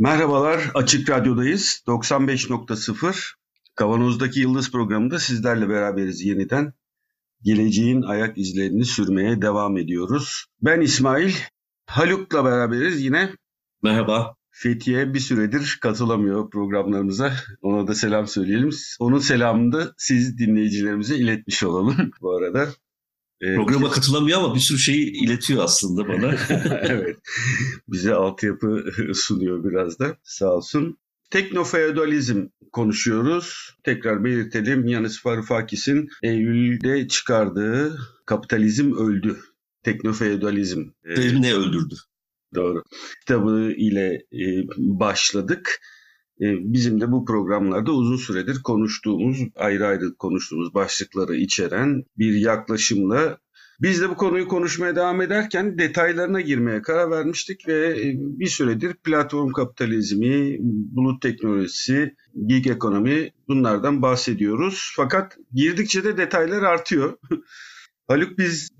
Merhabalar, Açık Radyo'dayız. 95.0 Kavanoz'daki Yıldız programında sizlerle beraberiz yeniden. Geleceğin ayak izlerini sürmeye devam ediyoruz. Ben İsmail, Haluk'la beraberiz yine. Merhaba. Fethiye bir süredir katılamıyor programlarımıza. Ona da selam söyleyelim. Onun selamını da siz dinleyicilerimize iletmiş olalım bu arada. Ee, Programa katılamıyor ama bir sürü şeyi iletiyor aslında bana. evet. Bize altyapı sunuyor biraz da. Sağ olsun. Teknofeodalizm konuşuyoruz. Tekrar belirtelim. Yanis Varoufakis'in Eylül'de çıkardığı Kapitalizm Öldü. Teknofeodalizm. Ne öldürdü? Doğru. Kitabı ile e, başladık. E, bizim de bu programlarda uzun süredir konuştuğumuz, ayrı ayrı konuştuğumuz başlıkları içeren bir yaklaşımla biz de bu konuyu konuşmaya devam ederken detaylarına girmeye karar vermiştik ve e, bir süredir platform kapitalizmi, bulut teknolojisi, gig ekonomi bunlardan bahsediyoruz. Fakat girdikçe de detaylar artıyor. Haluk biz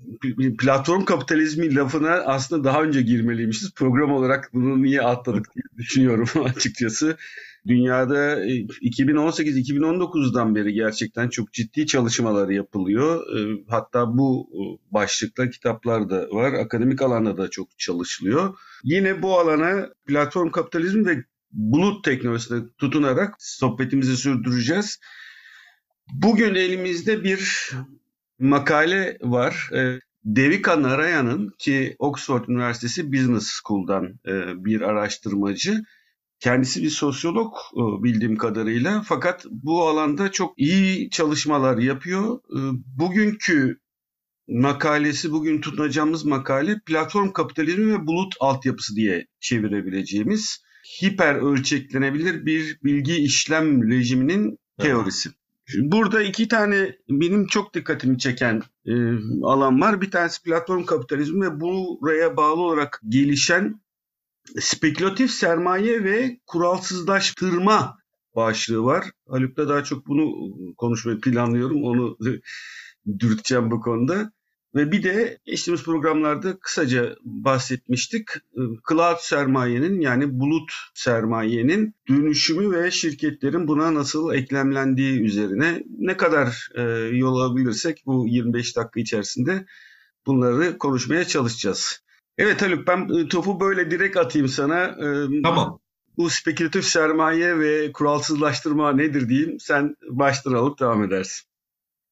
platform kapitalizmi lafına aslında daha önce girmeliymişiz. Program olarak bunu niye atladık diye düşünüyorum açıkçası. Dünyada 2018-2019'dan e, beri gerçekten çok ciddi çalışmalar yapılıyor. E, hatta bu e, başlıkta kitaplar da var. Akademik alanda da çok çalışılıyor. Yine bu alana platform kapitalizmi ve bulut teknolojisine tutunarak sohbetimizi sürdüreceğiz. Bugün elimizde bir makale var. Devika Narayan'ın ki Oxford Üniversitesi Business School'dan bir araştırmacı Kendisi bir sosyolog e, bildiğim kadarıyla fakat bu alanda çok iyi çalışmalar yapıyor. E, bugünkü makalesi, bugün tutunacağımız makale platform kapitalizmi ve bulut altyapısı diye çevirebileceğimiz hiper ölçeklenebilir bir bilgi işlem rejiminin teorisi. burada iki tane benim çok dikkatimi çeken e, alan var. Bir tanesi platform kapitalizmi ve buraya bağlı olarak gelişen spekülatif sermaye ve kuralsızlaştırma başlığı var. Haluk'ta daha çok bunu konuşmayı planlıyorum. Onu dürteceğim bu konuda. Ve bir de geçtiğimiz programlarda kısaca bahsetmiştik. Cloud sermayenin yani bulut sermayenin dönüşümü ve şirketlerin buna nasıl eklemlendiği üzerine ne kadar e, yol alabilirsek bu 25 dakika içerisinde bunları konuşmaya çalışacağız. Evet Haluk ben e, topu böyle direkt atayım sana. E, tamam. Bu spekülatif sermaye ve kuralsızlaştırma nedir diyeyim. Sen baştan alıp devam edersin.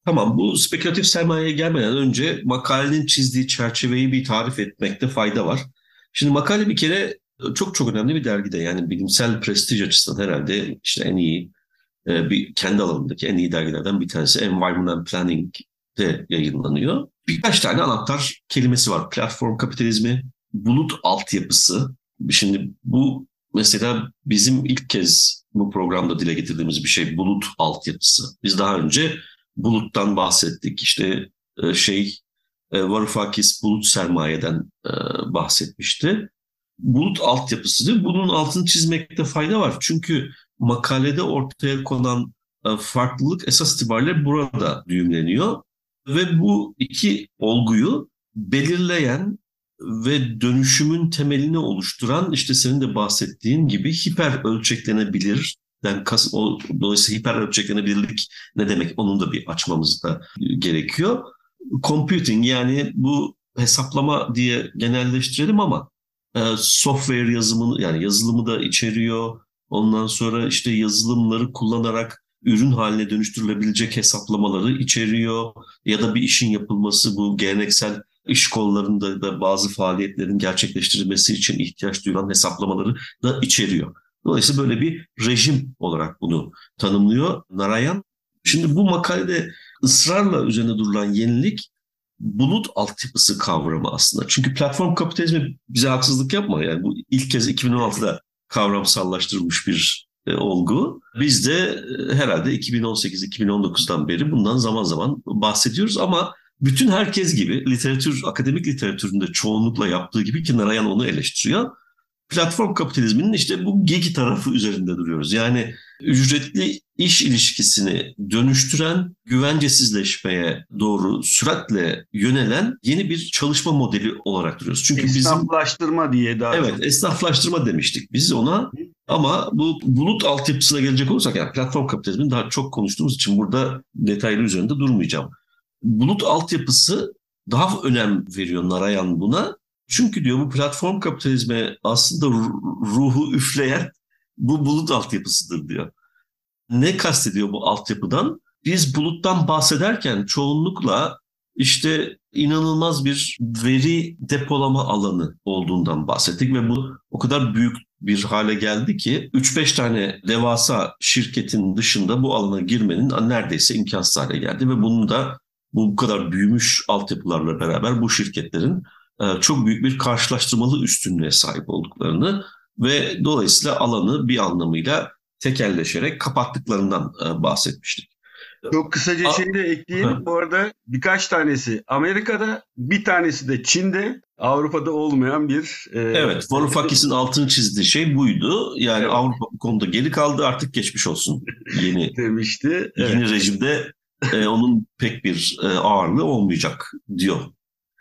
Tamam bu spekülatif sermayeye gelmeden önce makalenin çizdiği çerçeveyi bir tarif etmekte fayda var. Şimdi makale bir kere çok çok önemli bir dergide yani bilimsel prestij açısından herhalde işte en iyi e, bir kendi alanındaki en iyi dergilerden bir tanesi Environment and Planning'de yayınlanıyor birkaç tane anahtar kelimesi var. Platform kapitalizmi, bulut altyapısı. Şimdi bu mesela bizim ilk kez bu programda dile getirdiğimiz bir şey bulut altyapısı. Biz daha önce buluttan bahsettik. İşte e, şey e, Varoufakis bulut sermayeden e, bahsetmişti. Bulut altyapısı. Bunun altını çizmekte fayda var. Çünkü makalede ortaya konan farklılık esas itibariyle burada düğümleniyor. Ve bu iki olguyu belirleyen ve dönüşümün temelini oluşturan işte senin de bahsettiğin gibi hiper ölçeklenebilir yani kas, o, dolayısıyla hiper ölçeklenebilirlik ne demek onun da bir açmamız da gerekiyor. Computing yani bu hesaplama diye genelleştirelim ama e, software yazımını yani yazılımı da içeriyor. Ondan sonra işte yazılımları kullanarak ürün haline dönüştürülebilecek hesaplamaları içeriyor ya da bir işin yapılması bu geleneksel iş kollarında da bazı faaliyetlerin gerçekleştirilmesi için ihtiyaç duyulan hesaplamaları da içeriyor. Dolayısıyla böyle bir rejim olarak bunu tanımlıyor Narayan. Şimdi bu makalede ısrarla üzerine durulan yenilik bulut altyapısı kavramı aslında. Çünkü platform kapitalizmi bize haksızlık yapma. Yani bu ilk kez 2016'da kavramsallaştırılmış bir olgu. Biz de e, herhalde 2018-2019'dan beri bundan zaman zaman bahsediyoruz ama bütün herkes gibi literatür, akademik literatüründe çoğunlukla yaptığı gibi ki Narayan onu eleştiriyor. Platform kapitalizminin işte bu gig tarafı üzerinde duruyoruz. Yani ücretli iş ilişkisini dönüştüren güvencesizleşmeye doğru süratle yönelen yeni bir çalışma modeli olarak duruyoruz. Çünkü esnaflaştırma bizim, diye daha Evet, esnaflaştırma demiştik biz ona. Ama bu bulut altyapısına gelecek olursak yani platform kapitalizmini daha çok konuştuğumuz için burada detaylı üzerinde durmayacağım. Bulut altyapısı daha önem veriyor Narayan buna. Çünkü diyor bu platform kapitalizme aslında ruhu üfleyen bu bulut altyapısıdır diyor. Ne kastediyor bu altyapıdan? Biz buluttan bahsederken çoğunlukla işte inanılmaz bir veri depolama alanı olduğundan bahsettik ve bu o kadar büyük bir hale geldi ki 3-5 tane devasa şirketin dışında bu alana girmenin neredeyse imkansız hale geldi ve bunu da bu kadar büyümüş altyapılarla beraber bu şirketlerin çok büyük bir karşılaştırmalı üstünlüğe sahip olduklarını ve dolayısıyla alanı bir anlamıyla tekelleşerek kapattıklarından e, bahsetmiştik. Çok kısaca A- şeyi de ekleyeyim. Bu arada birkaç tanesi Amerika'da, bir tanesi de Çin'de, Avrupa'da olmayan bir... E, evet, Varoufakis'in altını çizdiği şey buydu. Yani evet. Avrupa bu konuda geri kaldı artık geçmiş olsun. Yeni demişti. Yeni evet. rejimde e, onun pek bir e, ağırlığı olmayacak diyor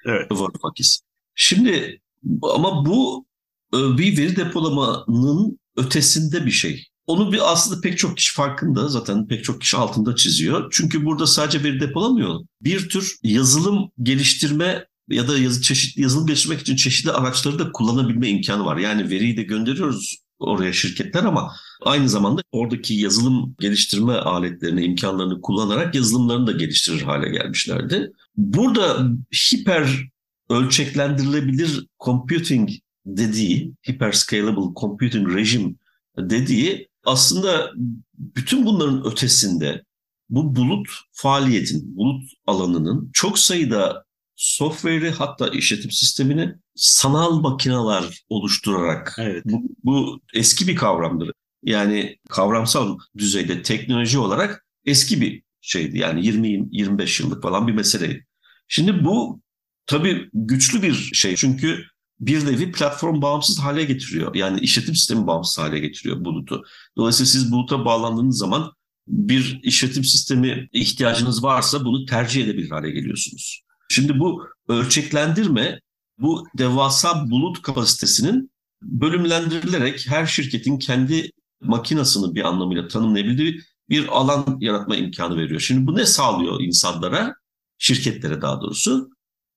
evet. Varoufakis. Şimdi ama bu e, bir veri depolamanın ötesinde bir şey. Onu bir aslında pek çok kişi farkında zaten pek çok kişi altında çiziyor. Çünkü burada sadece veri depolamıyor. Bir tür yazılım geliştirme ya da yazı, çeşitli yazılım geliştirmek için çeşitli araçları da kullanabilme imkanı var. Yani veriyi de gönderiyoruz oraya şirketler ama aynı zamanda oradaki yazılım geliştirme aletlerini, imkanlarını kullanarak yazılımlarını da geliştirir hale gelmişlerdi. Burada hiper ölçeklendirilebilir computing dediği, hyper scalable computing regime dediği aslında bütün bunların ötesinde bu bulut faaliyetin, bulut alanının çok sayıda software'i hatta işletim sistemini sanal makineler oluşturarak evet. bu, bu eski bir kavramdır. Yani kavramsal düzeyde teknoloji olarak eski bir şeydi. Yani 20-25 yıllık falan bir meseleydi. Şimdi bu tabii güçlü bir şey. Çünkü bir nevi platform bağımsız hale getiriyor. Yani işletim sistemi bağımsız hale getiriyor bulutu. Dolayısıyla siz buluta bağlandığınız zaman bir işletim sistemi ihtiyacınız varsa bunu tercih edebilir hale geliyorsunuz. Şimdi bu ölçeklendirme bu devasa bulut kapasitesinin bölümlendirilerek her şirketin kendi makinasını bir anlamıyla tanımlayabildiği bir alan yaratma imkanı veriyor. Şimdi bu ne sağlıyor insanlara, şirketlere daha doğrusu?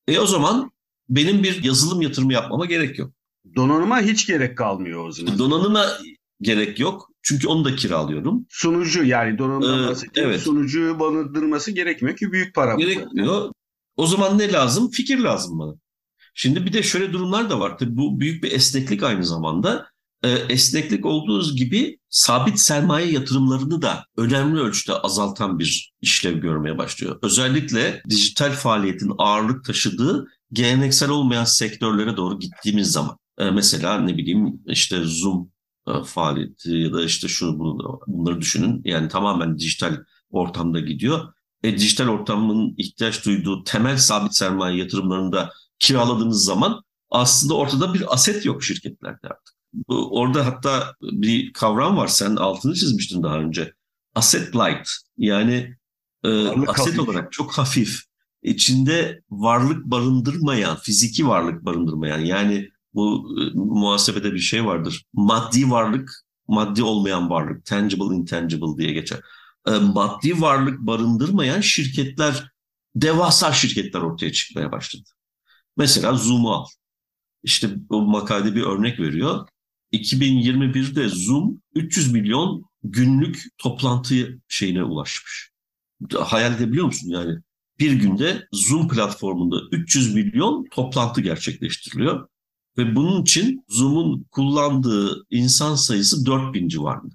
E o zaman benim bir yazılım yatırımı yapmama gerek yok. Donanıma hiç gerek kalmıyor o zaman. Donanıma gerek yok. Çünkü onu da kiralıyorum. Sunucu yani donanımdan ee, evet. Sunucuyu barındırması gerekmiyor ki büyük para. Gerekmiyor. O zaman ne lazım? Fikir lazım bana. Şimdi bir de şöyle durumlar da var. Tabii bu büyük bir esneklik aynı zamanda. Ee, esneklik olduğu gibi sabit sermaye yatırımlarını da önemli ölçüde azaltan bir işlev görmeye başlıyor. Özellikle dijital faaliyetin ağırlık taşıdığı geleneksel olmayan sektörlere doğru gittiğimiz zaman e, mesela ne bileyim işte Zoom e, faaliyeti ya da işte bunu bunları düşünün. Yani tamamen dijital ortamda gidiyor. E, dijital ortamın ihtiyaç duyduğu temel sabit sermaye yatırımlarını da kiraladığınız zaman aslında ortada bir aset yok şirketlerde artık. Orada hatta bir kavram var. Sen altını çizmiştin daha önce. Asset light. Yani e, aset hafif. olarak çok hafif içinde varlık barındırmayan, fiziki varlık barındırmayan yani bu e, muhasebede bir şey vardır. Maddi varlık, maddi olmayan varlık, tangible, intangible diye geçer. E, maddi varlık barındırmayan şirketler, devasa şirketler ortaya çıkmaya başladı. Mesela Zoom'u al. İşte o makalede bir örnek veriyor. 2021'de Zoom 300 milyon günlük toplantı şeyine ulaşmış. Hayal edebiliyor musun yani? bir günde Zoom platformunda 300 milyon toplantı gerçekleştiriliyor. Ve bunun için Zoom'un kullandığı insan sayısı 4000 civarında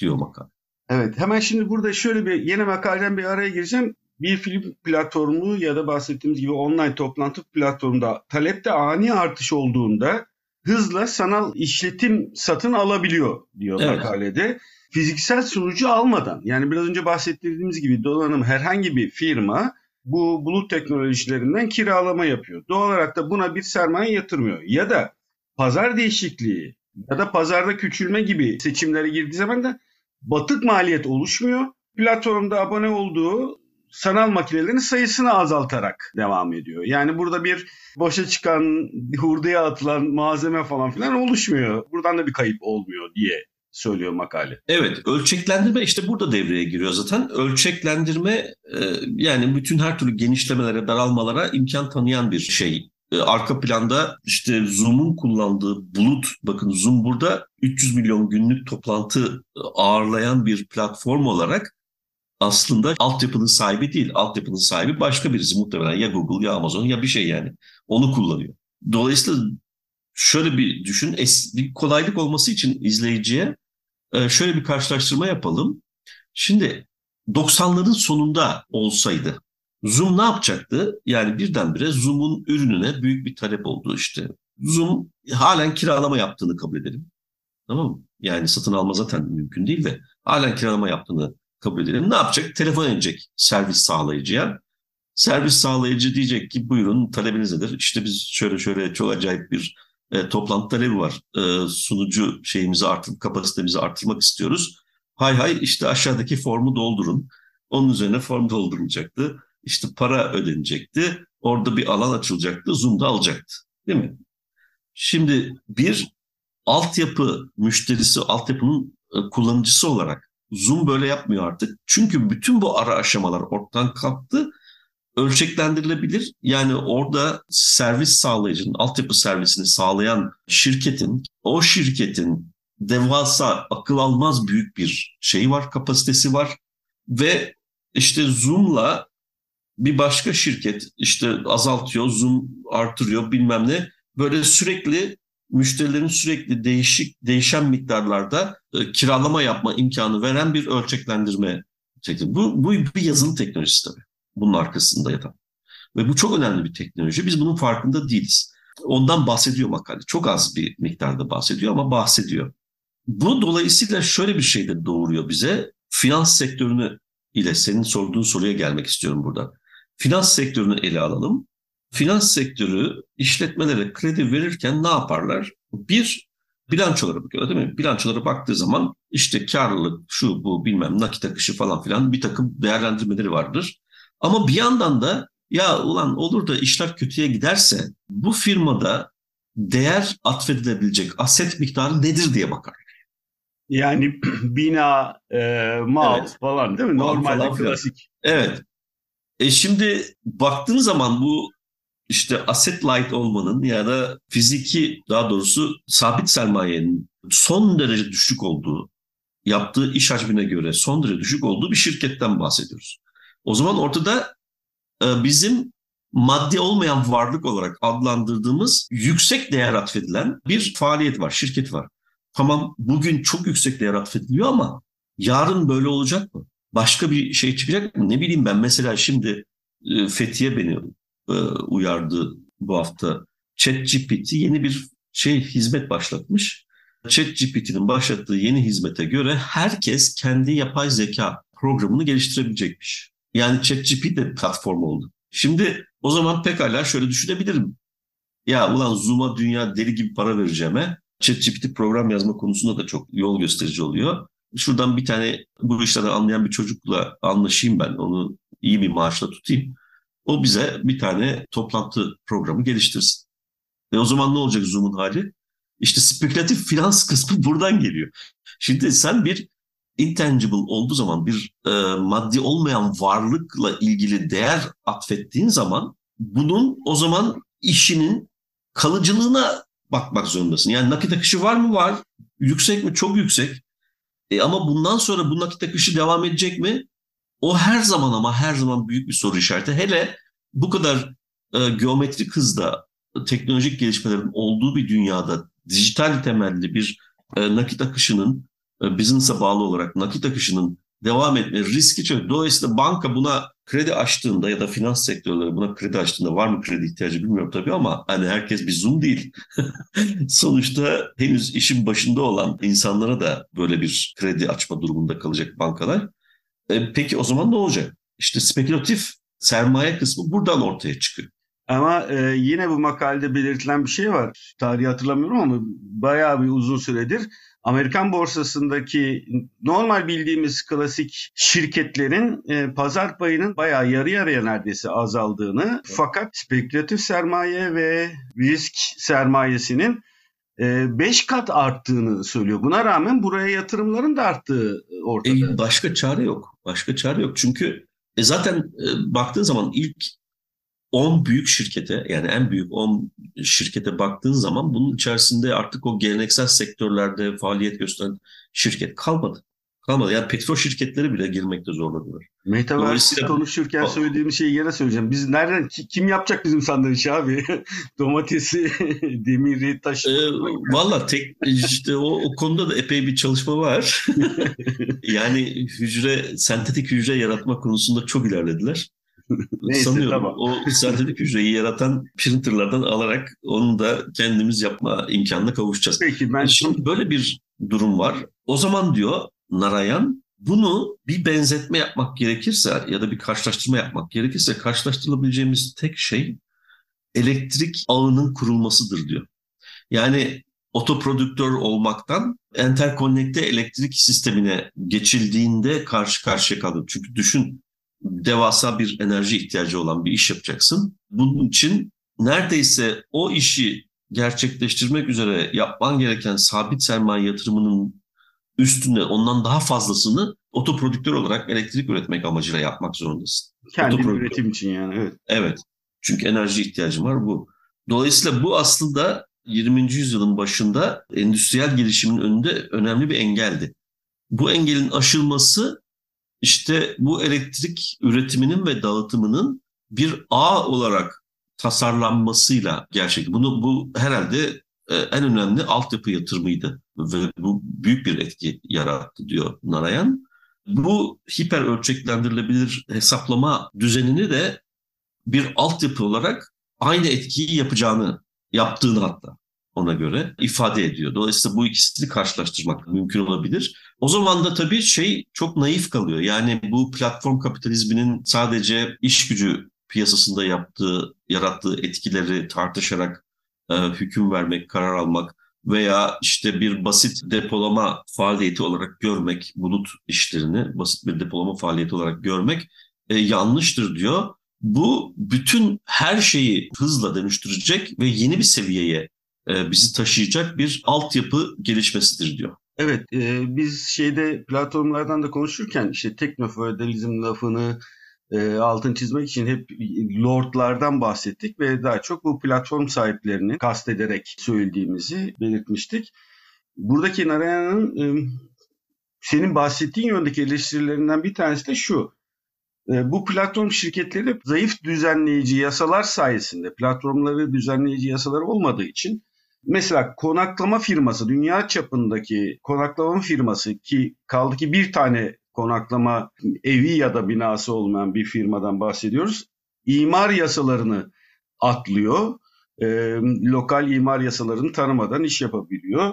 diyor makale. Evet hemen şimdi burada şöyle bir yeni makaleden bir araya gireceğim. Bir film platformu ya da bahsettiğimiz gibi online toplantı platformunda talepte ani artış olduğunda hızla sanal işletim satın alabiliyor diyor evet. makalede. Fiziksel sunucu almadan yani biraz önce bahsettiğimiz gibi donanım herhangi bir firma bu bulut teknolojilerinden kiralama yapıyor. Doğal olarak da buna bir sermaye yatırmıyor. Ya da pazar değişikliği ya da pazarda küçülme gibi seçimlere girdiği zaman da batık maliyet oluşmuyor. Platformda abone olduğu sanal makinelerin sayısını azaltarak devam ediyor. Yani burada bir boşa çıkan, hurdaya atılan malzeme falan filan oluşmuyor. Buradan da bir kayıp olmuyor diye söylüyor makale. Evet, ölçeklendirme işte burada devreye giriyor zaten. Ölçeklendirme e, yani bütün her türlü genişlemelere, daralmalara imkan tanıyan bir şey. E, arka planda işte Zoom'un kullandığı bulut, bakın Zoom burada 300 milyon günlük toplantı ağırlayan bir platform olarak aslında altyapının sahibi değil. Altyapının sahibi başka birisi muhtemelen ya Google ya Amazon ya bir şey yani. Onu kullanıyor. Dolayısıyla şöyle bir düşün, bir kolaylık olması için izleyiciye e, şöyle bir karşılaştırma yapalım. Şimdi 90'ların sonunda olsaydı Zoom ne yapacaktı? Yani birdenbire Zoom'un ürününe büyük bir talep oldu işte. Zoom halen kiralama yaptığını kabul edelim. Tamam mı? Yani satın alma zaten mümkün değil de halen kiralama yaptığını kabul edelim. Ne yapacak? Telefon edecek servis sağlayıcıya. Servis sağlayıcı diyecek ki buyurun talebiniz nedir? İşte biz şöyle şöyle çok acayip bir e, toplantı talebi var. E, sunucu şeyimizi artırıp kapasitemizi artırmak istiyoruz. Hay hay işte aşağıdaki formu doldurun. Onun üzerine form doldurulacaktı. İşte para ödenecekti. Orada bir alan açılacaktı. Zoom'da alacaktı. Değil mi? Şimdi bir altyapı müşterisi, altyapının e, kullanıcısı olarak Zoom böyle yapmıyor artık. Çünkü bütün bu ara aşamalar ortadan kalktı ölçeklendirilebilir. Yani orada servis sağlayıcının, altyapı servisini sağlayan şirketin, o şirketin devasa, akıl almaz büyük bir şey var, kapasitesi var. Ve işte Zoom'la bir başka şirket işte azaltıyor, Zoom artırıyor bilmem ne. Böyle sürekli müşterilerin sürekli değişik değişen miktarlarda e, kiralama yapma imkanı veren bir ölçeklendirme şekli. Bu, bu bir yazılım teknolojisi tabii bunun arkasında yatan. Ve bu çok önemli bir teknoloji. Biz bunun farkında değiliz. Ondan bahsediyor makale. Çok az bir miktarda bahsediyor ama bahsediyor. Bu dolayısıyla şöyle bir şey de doğuruyor bize. Finans sektörünü ile senin sorduğun soruya gelmek istiyorum burada. Finans sektörünü ele alalım. Finans sektörü işletmelere kredi verirken ne yaparlar? Bir, bilançolara bakıyor değil mi? Bilançolara baktığı zaman işte karlılık, şu bu bilmem nakit akışı falan filan bir takım değerlendirmeleri vardır. Ama bir yandan da ya ulan olur da işler kötüye giderse bu firmada değer atfedilebilecek aset miktarı nedir diye bakar. Yani bina, e, mal evet. falan değil mi? Normalde falan klasik. Evet. E şimdi baktığın zaman bu işte asset light olmanın ya da fiziki daha doğrusu sabit sermayenin son derece düşük olduğu, yaptığı iş hacmine göre son derece düşük olduğu bir şirketten bahsediyoruz. O zaman ortada e, bizim maddi olmayan varlık olarak adlandırdığımız yüksek değer atfedilen bir faaliyet var, şirket var. Tamam bugün çok yüksek değer atfediliyor ama yarın böyle olacak mı? Başka bir şey çıkacak mı? Ne bileyim ben mesela şimdi e, Fethiye beni e, uyardı bu hafta. ChatGPT yeni bir şey hizmet başlatmış. ChatGPT'nin başlattığı yeni hizmete göre herkes kendi yapay zeka programını geliştirebilecekmiş. Yani ChatGPT de platform oldu. Şimdi o zaman pekala şöyle düşünebilirim. Ya ulan Zoom'a dünya deli gibi para vereceğime ChatGPT program yazma konusunda da çok yol gösterici oluyor. Şuradan bir tane bu işlerden anlayan bir çocukla anlaşayım ben. Onu iyi bir maaşla tutayım. O bize bir tane toplantı programı geliştirsin. Ve o zaman ne olacak Zoom'un hali? İşte spekülatif finans kısmı buradan geliyor. Şimdi sen bir intangible olduğu zaman bir e, maddi olmayan varlıkla ilgili değer atfettiğin zaman bunun o zaman işinin kalıcılığına bakmak zorundasın. Yani nakit akışı var mı? Var. Yüksek mi? Çok yüksek. E ama bundan sonra bu nakit akışı devam edecek mi? O her zaman ama her zaman büyük bir soru işareti. Hele bu kadar e, geometrik hızda teknolojik gelişmelerin olduğu bir dünyada dijital temelli bir e, nakit akışının e, business'a bağlı olarak nakit akışının devam etme riski çok. Dolayısıyla banka buna kredi açtığında ya da finans sektörleri buna kredi açtığında var mı kredi ihtiyacı bilmiyorum tabii ama hani herkes bir zoom değil. Sonuçta henüz işin başında olan insanlara da böyle bir kredi açma durumunda kalacak bankalar. E, peki o zaman ne olacak? İşte spekülatif sermaye kısmı buradan ortaya çıkıyor. Ama e, yine bu makalede belirtilen bir şey var. Tarihi hatırlamıyorum ama bayağı bir uzun süredir Amerikan borsasındaki normal bildiğimiz klasik şirketlerin e, pazar payının bayağı yarı yarıya neredeyse azaldığını fakat spekülatif sermaye ve risk sermayesinin 5 kat arttığını söylüyor. Buna rağmen buraya yatırımların da arttığı ortada. E, başka çare yok. Başka çare yok. Çünkü e, zaten e, baktığın zaman ilk 10 büyük şirkete yani en büyük 10 şirkete baktığın zaman bunun içerisinde artık o geleneksel sektörlerde faaliyet gösteren şirket kalmadı. Kalmadı. Yani petrol şirketleri bile girmekte zorladılar. Metaverse konuşurken o... söylediğim şeyi yine söyleyeceğim. Biz nereden kim yapacak bizim sandviç abi? Domatesi, demiri, taşı. Ee, Valla tek işte o, o konuda da epey bir çalışma var. yani hücre, sentetik hücre yaratma konusunda çok ilerlediler. Neyse, Sanıyorum tamam. o sentetik hücreyi yaratan printerlardan alarak onu da kendimiz yapma imkanına kavuşacağız. Peki ben şimdi böyle bir durum var. O zaman diyor Narayan bunu bir benzetme yapmak gerekirse ya da bir karşılaştırma yapmak gerekirse karşılaştırılabileceğimiz tek şey elektrik ağının kurulmasıdır diyor. Yani otoprodüktör olmaktan enterkonnekte elektrik sistemine geçildiğinde karşı karşıya kalır. Çünkü düşün devasa bir enerji ihtiyacı olan bir iş yapacaksın. Bunun için neredeyse o işi gerçekleştirmek üzere yapman gereken sabit sermaye yatırımının üstünde ondan daha fazlasını otoprodüktör olarak elektrik üretmek amacıyla yapmak zorundasın. Kendi üretim için yani evet. Evet. Çünkü enerji ihtiyacım var bu. Dolayısıyla bu aslında 20. yüzyılın başında endüstriyel gelişimin önünde önemli bir engeldi. Bu engelin aşılması işte bu elektrik üretiminin ve dağıtımının bir ağ olarak tasarlanmasıyla gerçek. Bunu bu herhalde e, en önemli altyapı yatırımıydı ve bu büyük bir etki yarattı diyor Narayan. Bu hiper ölçeklendirilebilir hesaplama düzenini de bir altyapı olarak aynı etkiyi yapacağını, yaptığını hatta ona göre ifade ediyor. Dolayısıyla bu ikisini karşılaştırmak mümkün olabilir. O zaman da tabii şey çok naif kalıyor. Yani bu platform kapitalizminin sadece iş gücü piyasasında yaptığı, yarattığı etkileri tartışarak e, hüküm vermek, karar almak veya işte bir basit depolama faaliyeti olarak görmek, bulut işlerini basit bir depolama faaliyeti olarak görmek e, yanlıştır diyor. Bu bütün her şeyi hızla dönüştürecek ve yeni bir seviyeye e, bizi taşıyacak bir altyapı gelişmesidir diyor. Evet, e, biz şeyde platformlardan da konuşurken işte teknofeodalizm lafını e, altın çizmek için hep lordlardan bahsettik ve daha çok bu platform sahiplerini kastederek söylediğimizi belirtmiştik. Buradaki Narayan'ın e, senin bahsettiğin yöndeki eleştirilerinden bir tanesi de şu. E, bu platform şirketleri zayıf düzenleyici yasalar sayesinde platformları düzenleyici yasalar olmadığı için mesela konaklama firması dünya çapındaki konaklama firması ki kaldı ki bir tane konaklama evi ya da binası olmayan bir firmadan bahsediyoruz. İmar yasalarını atlıyor. E, lokal imar yasalarını tanımadan iş yapabiliyor.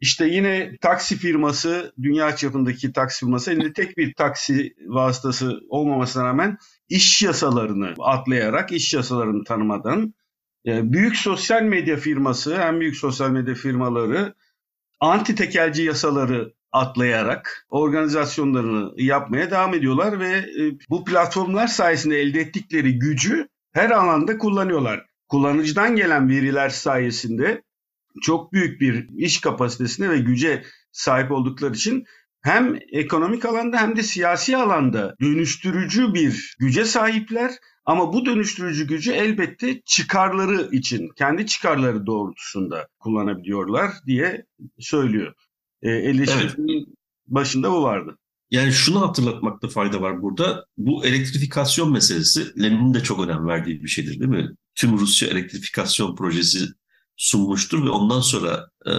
İşte yine taksi firması, dünya çapındaki taksi firması elinde tek bir taksi vasıtası olmamasına rağmen iş yasalarını atlayarak, iş yasalarını tanımadan e, büyük sosyal medya firması, en büyük sosyal medya firmaları anti tekelci yasaları atlayarak organizasyonlarını yapmaya devam ediyorlar ve e, bu platformlar sayesinde elde ettikleri gücü her alanda kullanıyorlar. Kullanıcıdan gelen veriler sayesinde çok büyük bir iş kapasitesine ve güce sahip oldukları için hem ekonomik alanda hem de siyasi alanda dönüştürücü bir güce sahipler ama bu dönüştürücü gücü elbette çıkarları için, kendi çıkarları doğrultusunda kullanabiliyorlar diye söylüyor. E, eleştirinin evet. başında bu vardı. Yani şunu hatırlatmakta fayda var burada. Bu elektrifikasyon meselesi Lenin'in de çok önem verdiği bir şeydir değil mi? Tüm Rusya elektrifikasyon projesi sunmuştur ve ondan sonra e,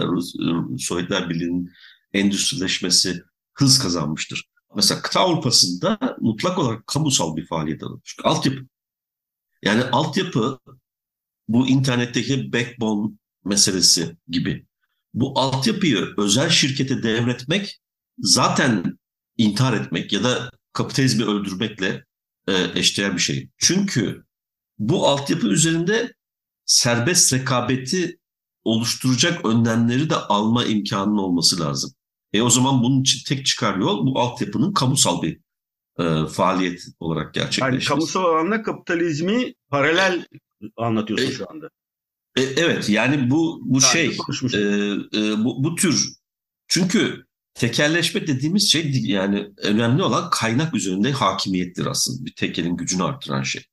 Sovyetler Birliği'nin endüstrileşmesi hız kazanmıştır. Mesela kıta Avrupa'sında mutlak olarak kamusal bir faaliyet. Çünkü altyapı. Yani altyapı bu internetteki backbone meselesi gibi bu altyapıyı özel şirkete devretmek zaten intihar etmek ya da kapitalizmi öldürmekle e, eşdeğer bir şey. Çünkü bu altyapı üzerinde serbest rekabeti oluşturacak önlemleri de alma imkanının olması lazım. E o zaman bunun için tek çıkar yol bu altyapının kamusal bir e, faaliyet olarak gerçekleşmesi. Yani kamusal alanda kapitalizmi paralel anlatıyorsun e, şu anda. E, evet yani bu bu Daha şey e, e, bu, bu tür çünkü tekelleşme dediğimiz şey yani önemli olan kaynak üzerinde hakimiyettir aslında bir tekelin gücünü artıran şey.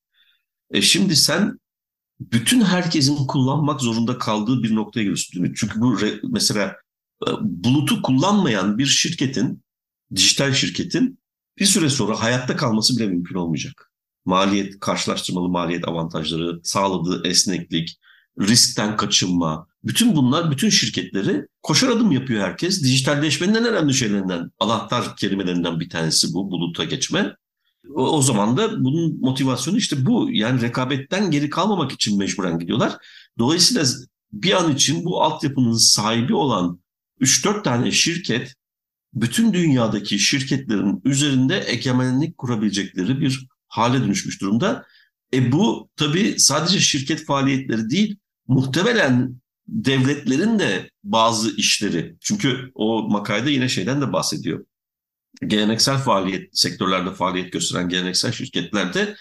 E şimdi sen bütün herkesin kullanmak zorunda kaldığı bir noktaya geliyorsun? Çünkü bu re, mesela e, bulutu kullanmayan bir şirketin, dijital şirketin bir süre sonra hayatta kalması bile mümkün olmayacak. Maliyet, karşılaştırmalı maliyet avantajları, sağladığı esneklik, riskten kaçınma. Bütün bunlar bütün şirketleri koşar adım yapıyor herkes. Dijitalleşmenin en önemli şeylerinden, anahtar kelimelerinden bir tanesi bu buluta geçme. O, zaman da bunun motivasyonu işte bu. Yani rekabetten geri kalmamak için mecburen gidiyorlar. Dolayısıyla bir an için bu altyapının sahibi olan 3-4 tane şirket bütün dünyadaki şirketlerin üzerinde egemenlik kurabilecekleri bir hale dönüşmüş durumda. E bu tabii sadece şirket faaliyetleri değil, muhtemelen devletlerin de bazı işleri. Çünkü o makalede yine şeyden de bahsediyor. Geleneksel faaliyet, sektörlerde faaliyet gösteren geleneksel şirketlerde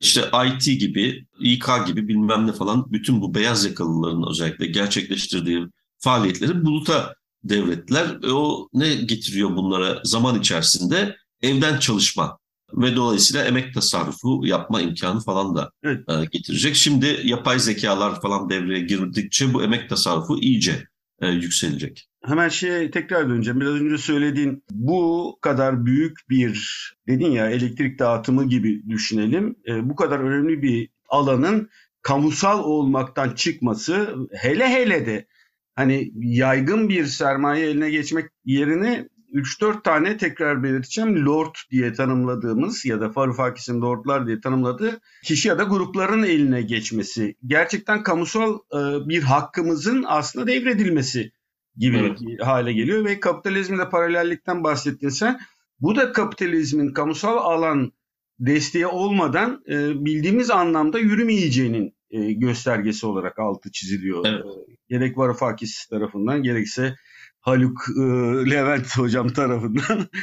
işte IT gibi, İK gibi bilmem ne falan bütün bu beyaz yakalıların özellikle gerçekleştirdiği faaliyetleri buluta devletler. E o ne getiriyor bunlara zaman içerisinde? Evden çalışma ve dolayısıyla emek tasarrufu yapma imkanı falan da evet. e, getirecek. Şimdi yapay zekalar falan devreye girdikçe bu emek tasarrufu iyice e, yükselecek. Hemen şeye tekrar döneceğim. Biraz önce söylediğin bu kadar büyük bir dedin ya elektrik dağıtımı gibi düşünelim. E, bu kadar önemli bir alanın kamusal olmaktan çıkması hele hele de hani yaygın bir sermaye eline geçmek yerine 3-4 tane tekrar belirteceğim Lord diye tanımladığımız ya da Varoufakis'in Lordlar diye tanımladığı kişi ya da grupların eline geçmesi. Gerçekten kamusal e, bir hakkımızın aslında devredilmesi gibi evet. hale geliyor ve kapitalizmde paralellikten bahsettin sen. Bu da kapitalizmin kamusal alan desteği olmadan e, bildiğimiz anlamda yürümeyeceğinin e, göstergesi olarak altı çiziliyor. Evet. Gerek Varoufakis tarafından gerekse Haluk e, Levent hocam tarafından.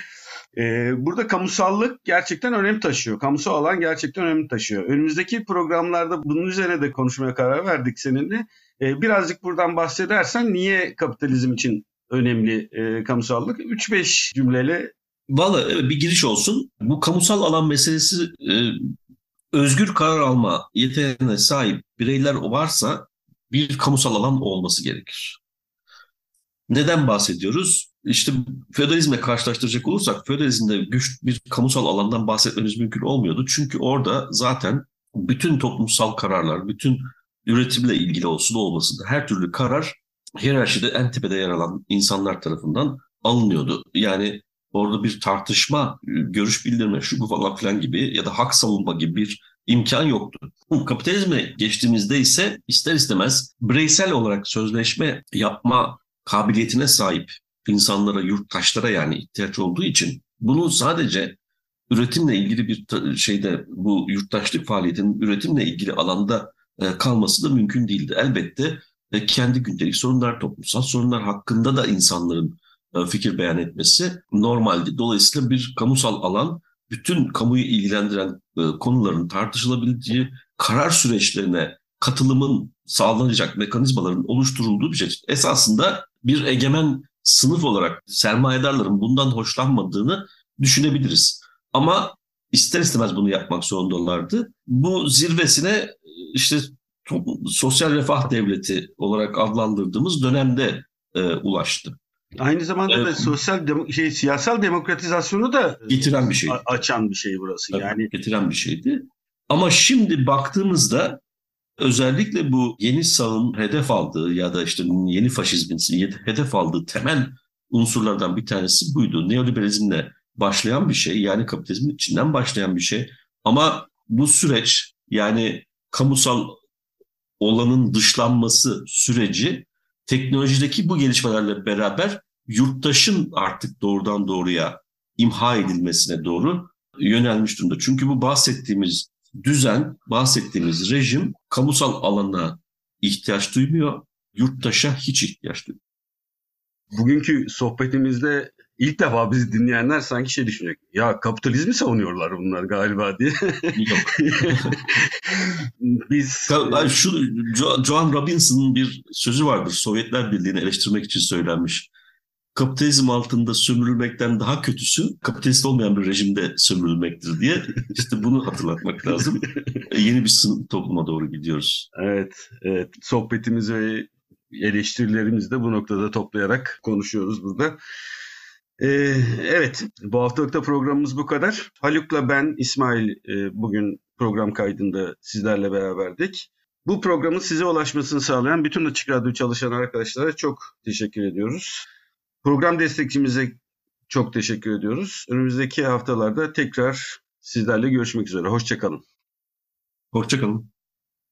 E, burada kamusallık gerçekten önem taşıyor. Kamusal alan gerçekten önem taşıyor. Önümüzdeki programlarda bunun üzerine de konuşmaya karar verdik seninle. E, birazcık buradan bahsedersen niye kapitalizm için önemli e, kamusallık? 3-5 cümleyle Valla bir giriş olsun. Bu kamusal alan meselesi e, özgür karar alma yeteneğine sahip bireyler varsa bir kamusal alan olması gerekir. Neden bahsediyoruz? İşte feodalizmle karşılaştıracak olursak feodalizmde güç bir kamusal alandan bahsetmemiz mümkün olmuyordu. Çünkü orada zaten bütün toplumsal kararlar, bütün üretimle ilgili olsun olmasın her türlü karar hiyerarşide en tepede yer alan insanlar tarafından alınıyordu. Yani orada bir tartışma, görüş bildirme, şu bu falan filan gibi ya da hak savunma gibi bir imkan yoktu. Kapitalizme geçtiğimizde ise ister istemez bireysel olarak sözleşme yapma kabiliyetine sahip insanlara, yurttaşlara yani ihtiyaç olduğu için bunu sadece üretimle ilgili bir şeyde bu yurttaşlık faaliyetinin üretimle ilgili alanda e, kalması da mümkün değildi. Elbette e, kendi gündelik sorunlar, toplumsal sorunlar hakkında da insanların e, fikir beyan etmesi normaldi. Dolayısıyla bir kamusal alan bütün kamuyu ilgilendiren konuların tartışılabildiği karar süreçlerine katılımın sağlanacak mekanizmaların oluşturulduğu bir şey. Esasında bir egemen sınıf olarak sermayedarların bundan hoşlanmadığını düşünebiliriz. Ama ister istemez bunu yapmak zorundalardı. Bu zirvesine işte sosyal refah devleti olarak adlandırdığımız dönemde e, ulaştı. Aynı zamanda da sosyal dem- şey siyasal demokratizasyonu da getiren bir şey. Açan bir şey burası Tabii, yani. Getiren bir şeydi. Ama şimdi baktığımızda özellikle bu yeni sağın hedef aldığı ya da işte yeni faşizmin hedef aldığı temel unsurlardan bir tanesi buydu. Neoliberalizmle başlayan bir şey yani kapitalizmin içinden başlayan bir şey. Ama bu süreç yani kamusal olanın dışlanması süreci teknolojideki bu gelişmelerle beraber yurttaşın artık doğrudan doğruya imha edilmesine doğru yönelmiş durumda. Çünkü bu bahsettiğimiz düzen, bahsettiğimiz rejim kamusal alana ihtiyaç duymuyor, yurttaşa hiç ihtiyaç duymuyor. bugünkü sohbetimizde ilk defa bizi dinleyenler sanki şey düşünecek. Ya kapitalizmi savunuyorlar bunlar galiba diye. Biz Ya, Şu Jo- Joan Robinson'ın bir sözü vardır. Sovyetler Birliği'ni eleştirmek için söylenmiş. Kapitalizm altında sömürülmekten daha kötüsü kapitalist olmayan bir rejimde sömürülmektir diye işte bunu hatırlatmak lazım. E, Yeni bir sınıf topluma doğru gidiyoruz. Evet, evet. Sohbetimizi ve eleştirilerimizi de bu noktada toplayarak konuşuyoruz burada. Ee, evet, bu haftalıkta programımız bu kadar. Haluk'la ben, İsmail, e, bugün program kaydında sizlerle beraberdik. Bu programın size ulaşmasını sağlayan bütün Açık Radyo çalışan arkadaşlara çok teşekkür ediyoruz. Program destekçimize çok teşekkür ediyoruz. Önümüzdeki haftalarda tekrar sizlerle görüşmek üzere. Hoşçakalın. Hoşçakalın.